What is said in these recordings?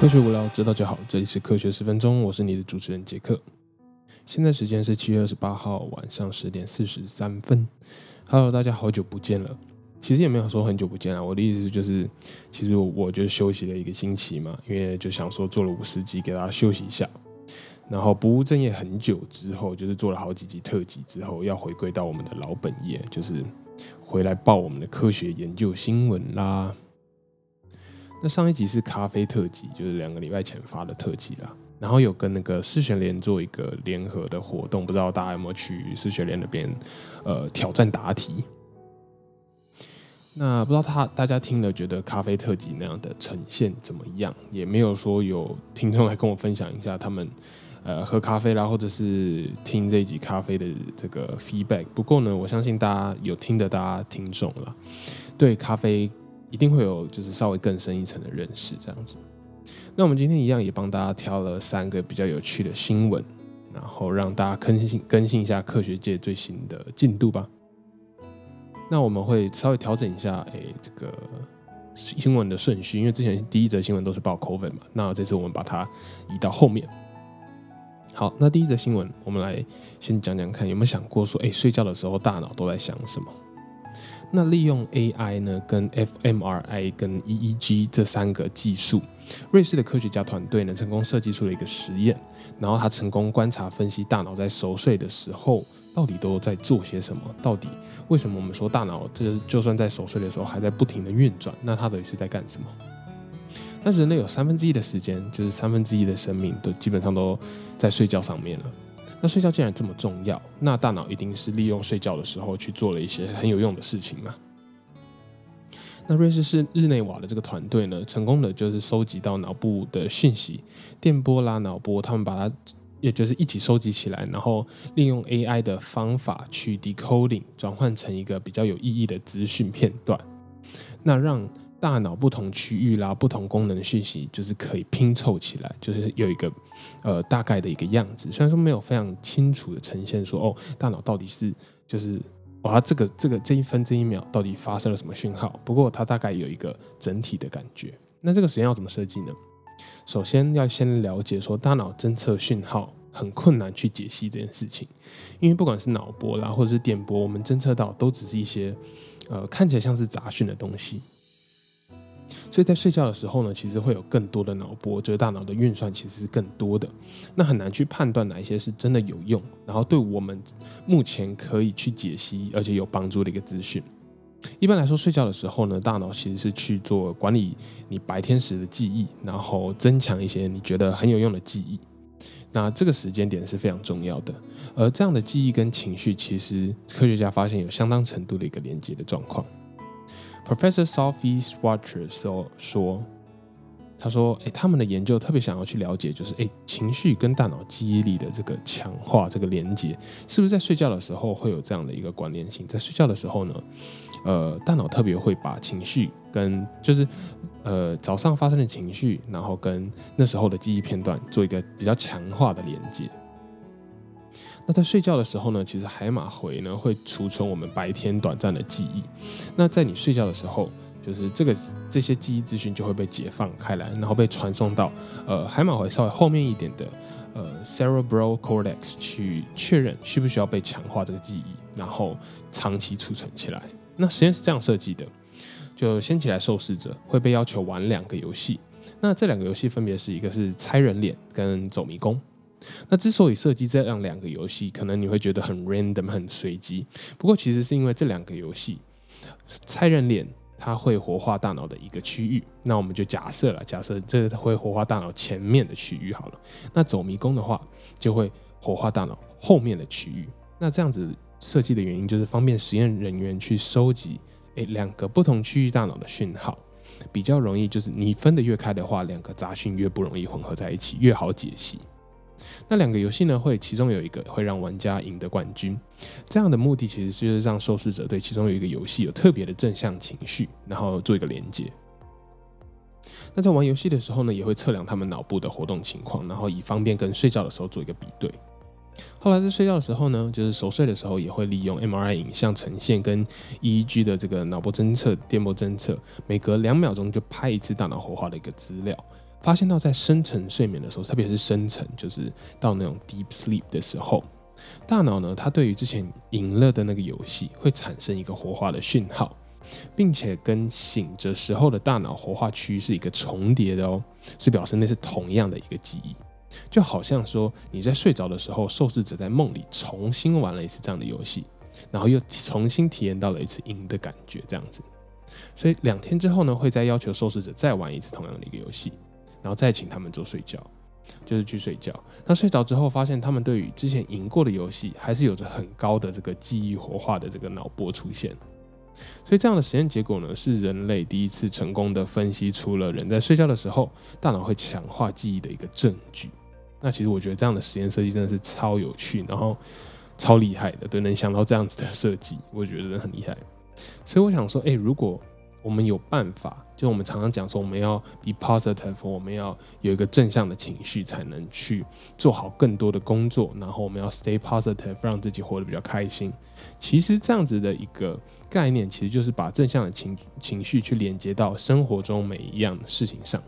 科学无聊，知道就好。这里是科学十分钟，我是你的主持人杰克。现在时间是七月二十八号晚上十点四十三分。Hello，大家好久不见了。其实也没有说很久不见啊，我的意思就是，其实我我就休息了一个星期嘛，因为就想说做了五十集给大家休息一下。然后不务正业很久之后，就是做了好几集特辑之后，要回归到我们的老本业，就是回来报我们的科学研究新闻啦。那上一集是咖啡特辑，就是两个礼拜前发的特辑啦。然后有跟那个思学联做一个联合的活动，不知道大家有没有去思学联那边，呃，挑战答题。那不知道他大家听了觉得咖啡特辑那样的呈现怎么样？也没有说有听众来跟我分享一下他们，呃，喝咖啡啦，或者是听这一集咖啡的这个 feedback。不过呢，我相信大家有听的，大家听众了，对咖啡。一定会有就是稍微更深一层的认识这样子。那我们今天一样也帮大家挑了三个比较有趣的新闻，然后让大家更新更新一下科学界最新的进度吧。那我们会稍微调整一下，哎，这个新闻的顺序，因为之前第一则新闻都是报 COVID 嘛，那这次我们把它移到后面。好，那第一则新闻，我们来先讲讲看，有没有想过说，哎，睡觉的时候大脑都在想什么？那利用 AI 呢，跟 fMRI 跟 EEG 这三个技术，瑞士的科学家团队呢，成功设计出了一个实验，然后他成功观察分析大脑在熟睡的时候到底都在做些什么，到底为什么我们说大脑这个就算在熟睡的时候还在不停的运转，那它到底是在干什么？那人类有三分之一的时间，就是三分之一的生命都基本上都在睡觉上面了。那睡觉既然这么重要，那大脑一定是利用睡觉的时候去做了一些很有用的事情嘛？那瑞士是日内瓦的这个团队呢，成功的就是收集到脑部的讯息，电波啦、脑波，他们把它也就是一起收集起来，然后利用 AI 的方法去 decoding 转换成一个比较有意义的资讯片段，那让。大脑不同区域啦，不同功能讯息，就是可以拼凑起来，就是有一个呃大概的一个样子。虽然说没有非常清楚的呈现，说哦，大脑到底是就是哇，这个这个这一分这一秒到底发生了什么讯号？不过它大概有一个整体的感觉。那这个实验要怎么设计呢？首先要先了解说，大脑侦测讯号很困难去解析这件事情，因为不管是脑波啦，或者是电波，我们侦测到都只是一些呃看起来像是杂讯的东西。所以在睡觉的时候呢，其实会有更多的脑波，就是大脑的运算其实是更多的，那很难去判断哪一些是真的有用，然后对我们目前可以去解析而且有帮助的一个资讯。一般来说，睡觉的时候呢，大脑其实是去做管理你白天时的记忆，然后增强一些你觉得很有用的记忆。那这个时间点是非常重要的，而这样的记忆跟情绪，其实科学家发现有相当程度的一个连接的状况。Professor Sophie Swartz 说说，他说，哎，他们的研究特别想要去了解，就是，哎，情绪跟大脑记忆力的这个强化，这个连接，是不是在睡觉的时候会有这样的一个关联性？在睡觉的时候呢，呃，大脑特别会把情绪跟，就是，呃，早上发生的情绪，然后跟那时候的记忆片段做一个比较强化的连接。那在睡觉的时候呢，其实海马回呢会储存我们白天短暂的记忆。那在你睡觉的时候，就是这个这些记忆资讯就会被解放开来，然后被传送到呃海马回稍微后面一点的呃 cerebral cortex 去确认需不需要被强化这个记忆，然后长期储存起来。那实验是这样设计的，就先起来受试者会被要求玩两个游戏。那这两个游戏分别是一个是猜人脸跟走迷宫。那之所以设计这样两个游戏，可能你会觉得很 random 很随机。不过其实是因为这两个游戏，猜人脸它会活化大脑的一个区域。那我们就假设了，假设这会活化大脑前面的区域好了。那走迷宫的话，就会活化大脑后面的区域。那这样子设计的原因，就是方便实验人员去收集诶两个不同区域大脑的讯号，比较容易就是你分得越开的话，两个杂讯越不容易混合在一起，越好解析。那两个游戏呢，会其中有一个会让玩家赢得冠军。这样的目的其实就是让受试者对其中有一个游戏有特别的正向情绪，然后做一个连接。那在玩游戏的时候呢，也会测量他们脑部的活动情况，然后以方便跟睡觉的时候做一个比对。后来在睡觉的时候呢，就是熟睡的时候，也会利用 MRI 影像呈现跟 EEG 的这个脑波侦测、电波侦测，每隔两秒钟就拍一次大脑活化的一个资料。发现到在深层睡眠的时候，特别是深层，就是到那种 deep sleep 的时候，大脑呢，它对于之前赢了的那个游戏会产生一个活化的讯号，并且跟醒着时候的大脑活化区是一个重叠的哦，所以表示那是同样的一个记忆，就好像说你在睡着的时候，受试者在梦里重新玩了一次这样的游戏，然后又重新体验到了一次赢的感觉，这样子。所以两天之后呢，会再要求受试者再玩一次同样的一个游戏。然后再请他们做睡觉，就是去睡觉。那睡着之后，发现他们对于之前赢过的游戏，还是有着很高的这个记忆活化的这个脑波出现。所以这样的实验结果呢，是人类第一次成功的分析出了人在睡觉的时候，大脑会强化记忆的一个证据。那其实我觉得这样的实验设计真的是超有趣，然后超厉害的，对，能想到这样子的设计，我觉得很厉害。所以我想说，哎，如果我们有办法，就我们常常讲说，我们要 be positive，我们要有一个正向的情绪，才能去做好更多的工作。然后我们要 stay positive，让自己活得比较开心。其实这样子的一个概念，其实就是把正向的情情绪去连接到生活中每一样事情上。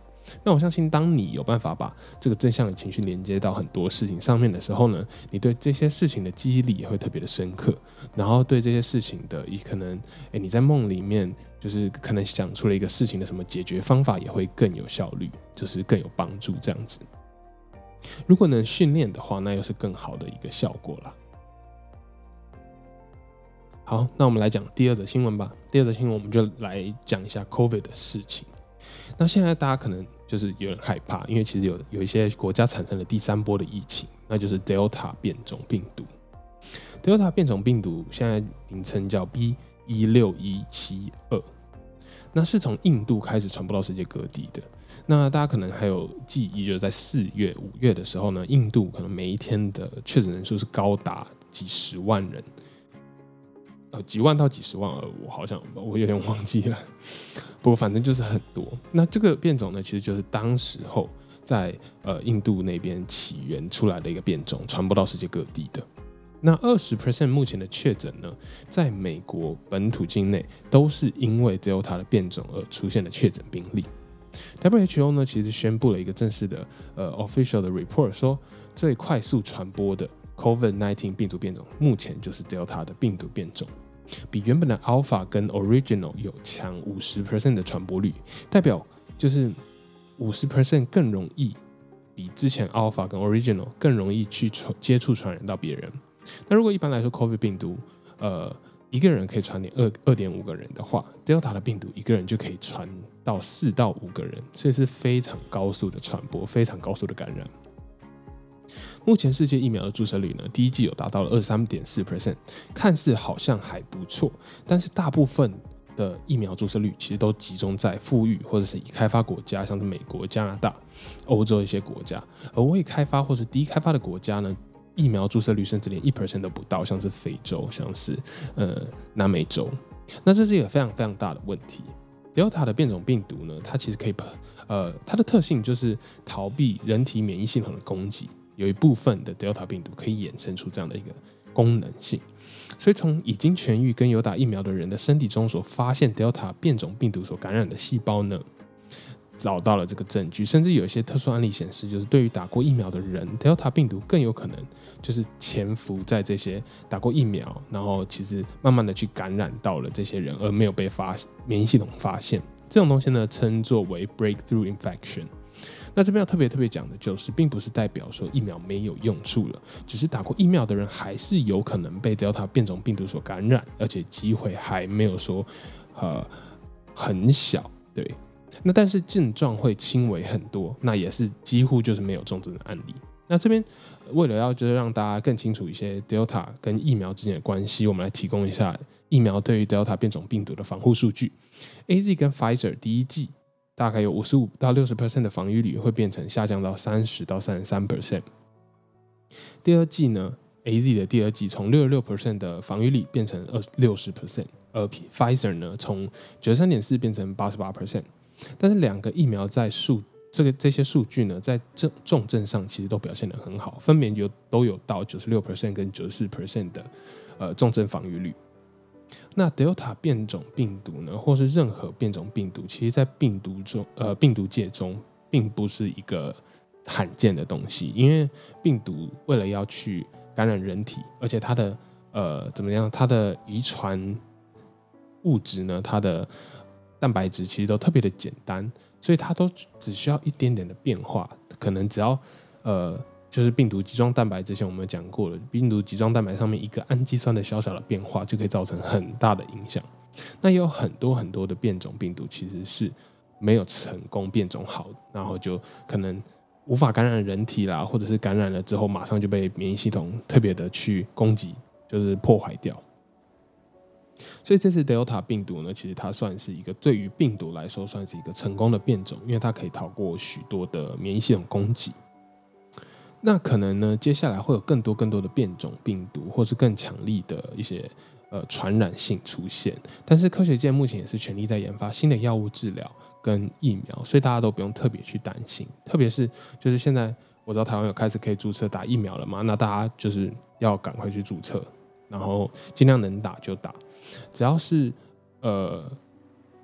那我相信，当你有办法把这个正向的情绪连接到很多事情上面的时候呢，你对这些事情的记忆力也会特别的深刻，然后对这些事情的，也可能，诶，你在梦里面就是可能想出了一个事情的什么解决方法，也会更有效率，就是更有帮助这样子。如果能训练的话，那又是更好的一个效果了。好，那我们来讲第二则新闻吧。第二则新闻，我们就来讲一下 COVID 的事情。那现在大家可能就是有点害怕，因为其实有有一些国家产生了第三波的疫情，那就是 Delta 变种病毒。Delta 变种病毒现在名称叫 B 一六一七二，那是从印度开始传播到世界各地的。那大家可能还有记忆，就是在四月、五月的时候呢，印度可能每一天的确诊人数是高达几十万人。呃，几万到几十万，呃，我好像我有点忘记了，不过反正就是很多。那这个变种呢，其实就是当时候在呃印度那边起源出来的一个变种，传播到世界各地的。那二十 percent 目前的确诊呢，在美国本土境内都是因为 Delta 的变种而出现的确诊病例。WHO 呢，其实宣布了一个正式的呃 official 的 report，说最快速传播的 COVID-19 病毒变种，目前就是 Delta 的病毒变种。比原本的 Alpha 跟 Original 有强五十 percent 的传播率，代表就是五十 percent 更容易比之前 Alpha 跟 Original 更容易去传接触传染到别人。那如果一般来说 COVID 病毒，呃，一个人可以传点二二点五个人的话，Delta 的病毒一个人就可以传到四到五个人，所以是非常高速的传播，非常高速的感染。目前世界疫苗的注射率呢，第一季有达到了二十三点四 percent，看似好像还不错，但是大部分的疫苗注射率其实都集中在富裕或者是已开发国家，像是美国、加拿大、欧洲一些国家，而未开发或是低开发的国家呢，疫苗注射率甚至连一 percent 都不到，像是非洲、像是呃南美洲，那这是一个非常非常大的问题。Delta 的变种病毒呢，它其实可以呃，它的特性就是逃避人体免疫系统的攻击。有一部分的 Delta 病毒可以衍生出这样的一个功能性，所以从已经痊愈跟有打疫苗的人的身体中所发现 Delta 变种病毒所感染的细胞呢，找到了这个证据，甚至有一些特殊案例显示，就是对于打过疫苗的人，Delta 病毒更有可能就是潜伏在这些打过疫苗，然后其实慢慢的去感染到了这些人，而没有被发免疫系统发现，这种东西呢称作为 breakthrough infection。那这边要特别特别讲的就是，并不是代表说疫苗没有用处了，只是打过疫苗的人还是有可能被 Delta 变种病毒所感染，而且机会还没有说呃很小，对。那但是症状会轻微很多，那也是几乎就是没有重症的案例。那这边为了要就是让大家更清楚一些 Delta 跟疫苗之间的关系，我们来提供一下疫苗对于 Delta 变种病毒的防护数据。A Z 跟 Pfizer 第一剂。大概有五十五到六十 percent 的防御率会变成下降到三十到三十三 percent。第二季呢，A Z 的第二季从六十六 percent 的防御力变成二六十 percent，而 Pfizer 呢从九十三点四变成八十八 percent。但是两个疫苗在数这个这些数据呢，在重重症上其实都表现得很好，分别有都有到九十六 percent 跟九十四 percent 的呃重症防御率。那 Delta 变种病毒呢，或是任何变种病毒，其实在病毒中，呃，病毒界中并不是一个罕见的东西，因为病毒为了要去感染人体，而且它的呃怎么样，它的遗传物质呢，它的蛋白质其实都特别的简单，所以它都只需要一点点的变化，可能只要呃。就是病毒集装蛋白，之前我们讲过了，病毒集装蛋白上面一个氨基酸的小小的变化，就可以造成很大的影响。那有很多很多的变种病毒其实是没有成功变种好，然后就可能无法感染人体啦，或者是感染了之后马上就被免疫系统特别的去攻击，就是破坏掉。所以这次 Delta 病毒呢，其实它算是一个对于病毒来说算是一个成功的变种，因为它可以逃过许多的免疫系统攻击。那可能呢，接下来会有更多更多的变种病毒，或是更强力的一些呃传染性出现。但是科学界目前也是全力在研发新的药物治疗跟疫苗，所以大家都不用特别去担心。特别是就是现在我知道台湾有开始可以注册打疫苗了嘛，那大家就是要赶快去注册，然后尽量能打就打，只要是呃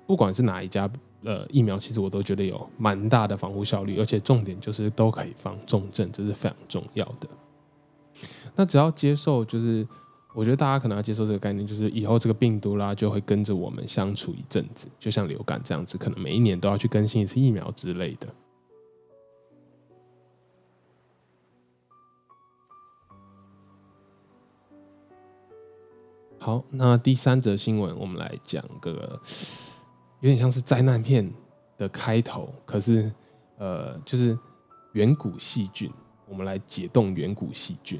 不管是哪一家。呃，疫苗其实我都觉得有蛮大的防护效率，而且重点就是都可以防重症，这是非常重要的。那只要接受，就是我觉得大家可能要接受这个概念，就是以后这个病毒啦就会跟着我们相处一阵子，就像流感这样子，可能每一年都要去更新一次疫苗之类的。好，那第三则新闻，我们来讲个。有点像是灾难片的开头，可是，呃，就是远古细菌，我们来解冻远古细菌。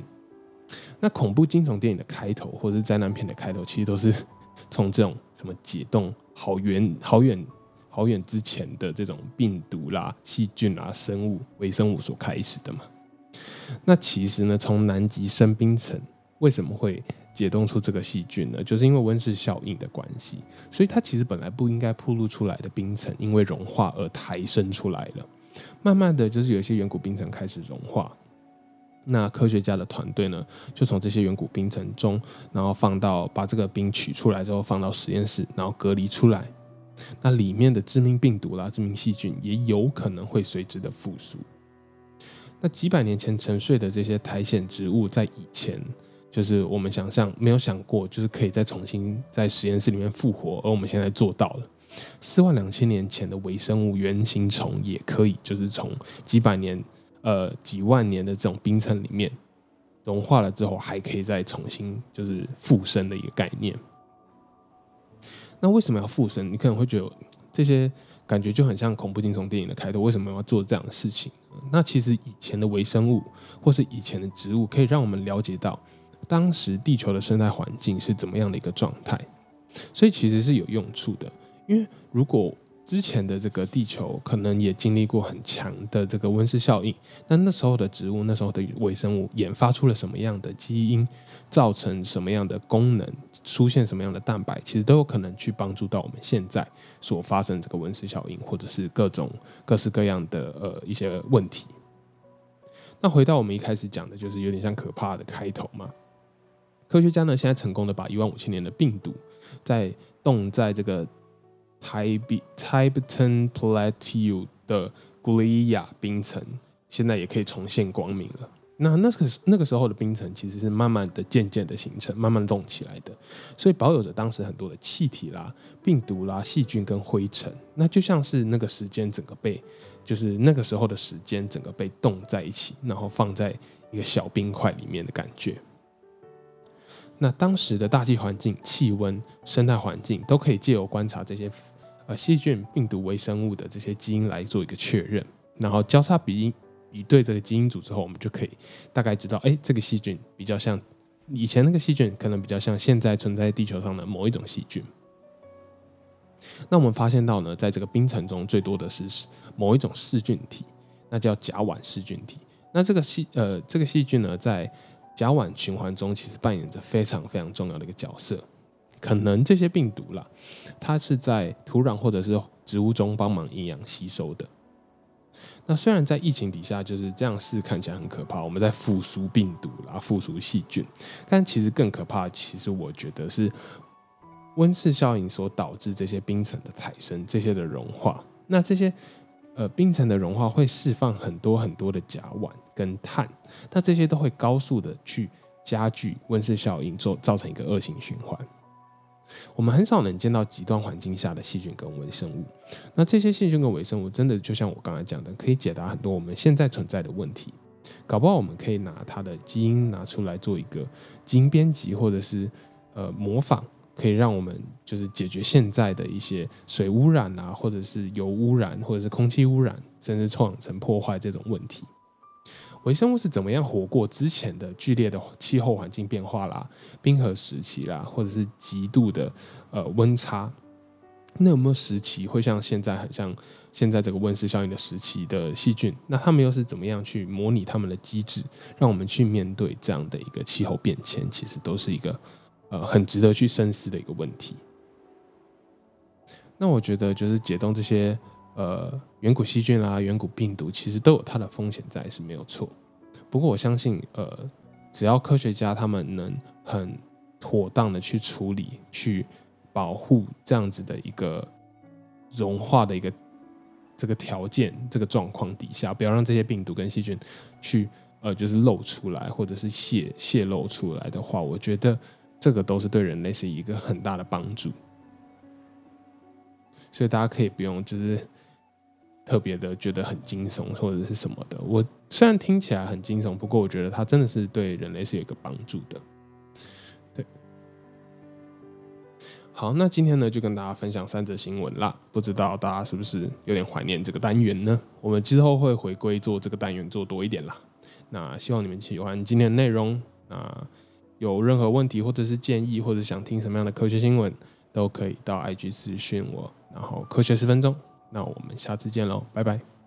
那恐怖惊悚电影的开头，或者是灾难片的开头，其实都是从这种什么解冻好远、好远、好远之前的这种病毒啦、细菌啦、生物、微生物所开始的嘛。那其实呢，从南极深冰层为什么会？解冻出这个细菌呢，就是因为温室效应的关系，所以它其实本来不应该铺露出来的冰层，因为融化而抬升出来了。慢慢的就是有一些远古冰层开始融化，那科学家的团队呢，就从这些远古冰层中，然后放到把这个冰取出来之后，放到实验室，然后隔离出来。那里面的致命病毒啦、致命细菌也有可能会随之的复苏。那几百年前沉睡的这些苔藓植物，在以前。就是我们想象没有想过，就是可以再重新在实验室里面复活，而我们现在做到了。四万两千年前的微生物原型虫也可以，就是从几百年、呃几万年的这种冰层里面融化了之后，还可以再重新就是复生的一个概念。那为什么要复生？你可能会觉得这些感觉就很像恐怖惊悚电影的开头。为什么要做这样的事情？那其实以前的微生物或是以前的植物，可以让我们了解到。当时地球的生态环境是怎么样的一个状态？所以其实是有用处的，因为如果之前的这个地球可能也经历过很强的这个温室效应，那那时候的植物、那时候的微生物研发出了什么样的基因，造成什么样的功能，出现什么样的蛋白，其实都有可能去帮助到我们现在所发生这个温室效应，或者是各种各式各样的呃一些问题。那回到我们一开始讲的，就是有点像可怕的开头嘛。科学家呢，现在成功的把一万五千年的病毒，在冻在这个 Tibetan Plateau 的古里亚冰层，现在也可以重现光明了。那那个那个时候的冰层其实是慢慢的、渐渐的形成，慢慢冻起来的，所以保有着当时很多的气体啦、病毒啦、细菌跟灰尘。那就像是那个时间整个被，就是那个时候的时间整个被冻在一起，然后放在一个小冰块里面的感觉。那当时的大气环境、气温、生态环境都可以借由观察这些呃细菌、病毒、微生物的这些基因来做一个确认，然后交叉比比对这个基因组之后，我们就可以大概知道，哎，这个细菌比较像以前那个细菌，可能比较像现在存在地球上的某一种细菌。那我们发现到呢，在这个冰层中最多的是某一种噬菌体，那叫甲烷噬菌体。那这个细呃这个细菌呢，在甲烷循环中其实扮演着非常非常重要的一个角色，可能这些病毒啦，它是在土壤或者是植物中帮忙营养吸收的。那虽然在疫情底下就是这样事看起来很可怕，我们在复苏病毒啦、复苏细菌，但其实更可怕，其实我觉得是温室效应所导致这些冰层的抬升、这些的融化。那这些呃，冰层的融化会释放很多很多的甲烷跟碳，那这些都会高速的去加剧温室效应，做造成一个恶性循环。我们很少能见到极端环境下的细菌跟微生物，那这些细菌跟微生物真的就像我刚才讲的，可以解答很多我们现在存在的问题。搞不好我们可以拿它的基因拿出来做一个基因编辑，或者是呃模仿，可以让我们就是解决现在的一些水污染啊，或者是油污染，或者是空气污染，甚至臭氧层破坏这种问题。微生物是怎么样活过之前的剧烈的气候环境变化啦、冰河时期啦，或者是极度的呃温差？那有没有时期会像现在很像现在这个温室效应的时期的细菌？那他们又是怎么样去模拟他们的机制，让我们去面对这样的一个气候变迁？其实都是一个呃很值得去深思的一个问题。那我觉得就是解冻这些。呃，远古细菌啦，远古病毒其实都有它的风险在，是没有错。不过我相信，呃，只要科学家他们能很妥当的去处理、去保护这样子的一个融化的一个这个条件、这个状况底下，不要让这些病毒跟细菌去呃就是露出来，或者是泄泄露出来的话，我觉得这个都是对人类是一个很大的帮助。所以大家可以不用就是。特别的觉得很惊悚或者是什么的，我虽然听起来很惊悚，不过我觉得它真的是对人类是有一个帮助的。对，好，那今天呢就跟大家分享三则新闻啦，不知道大家是不是有点怀念这个单元呢？我们之后会回归做这个单元做多一点啦。那希望你们喜欢今天的内容。那有任何问题或者是建议，或者想听什么样的科学新闻，都可以到 IG 私讯我，然后科学十分钟。那我们下次见喽，拜拜。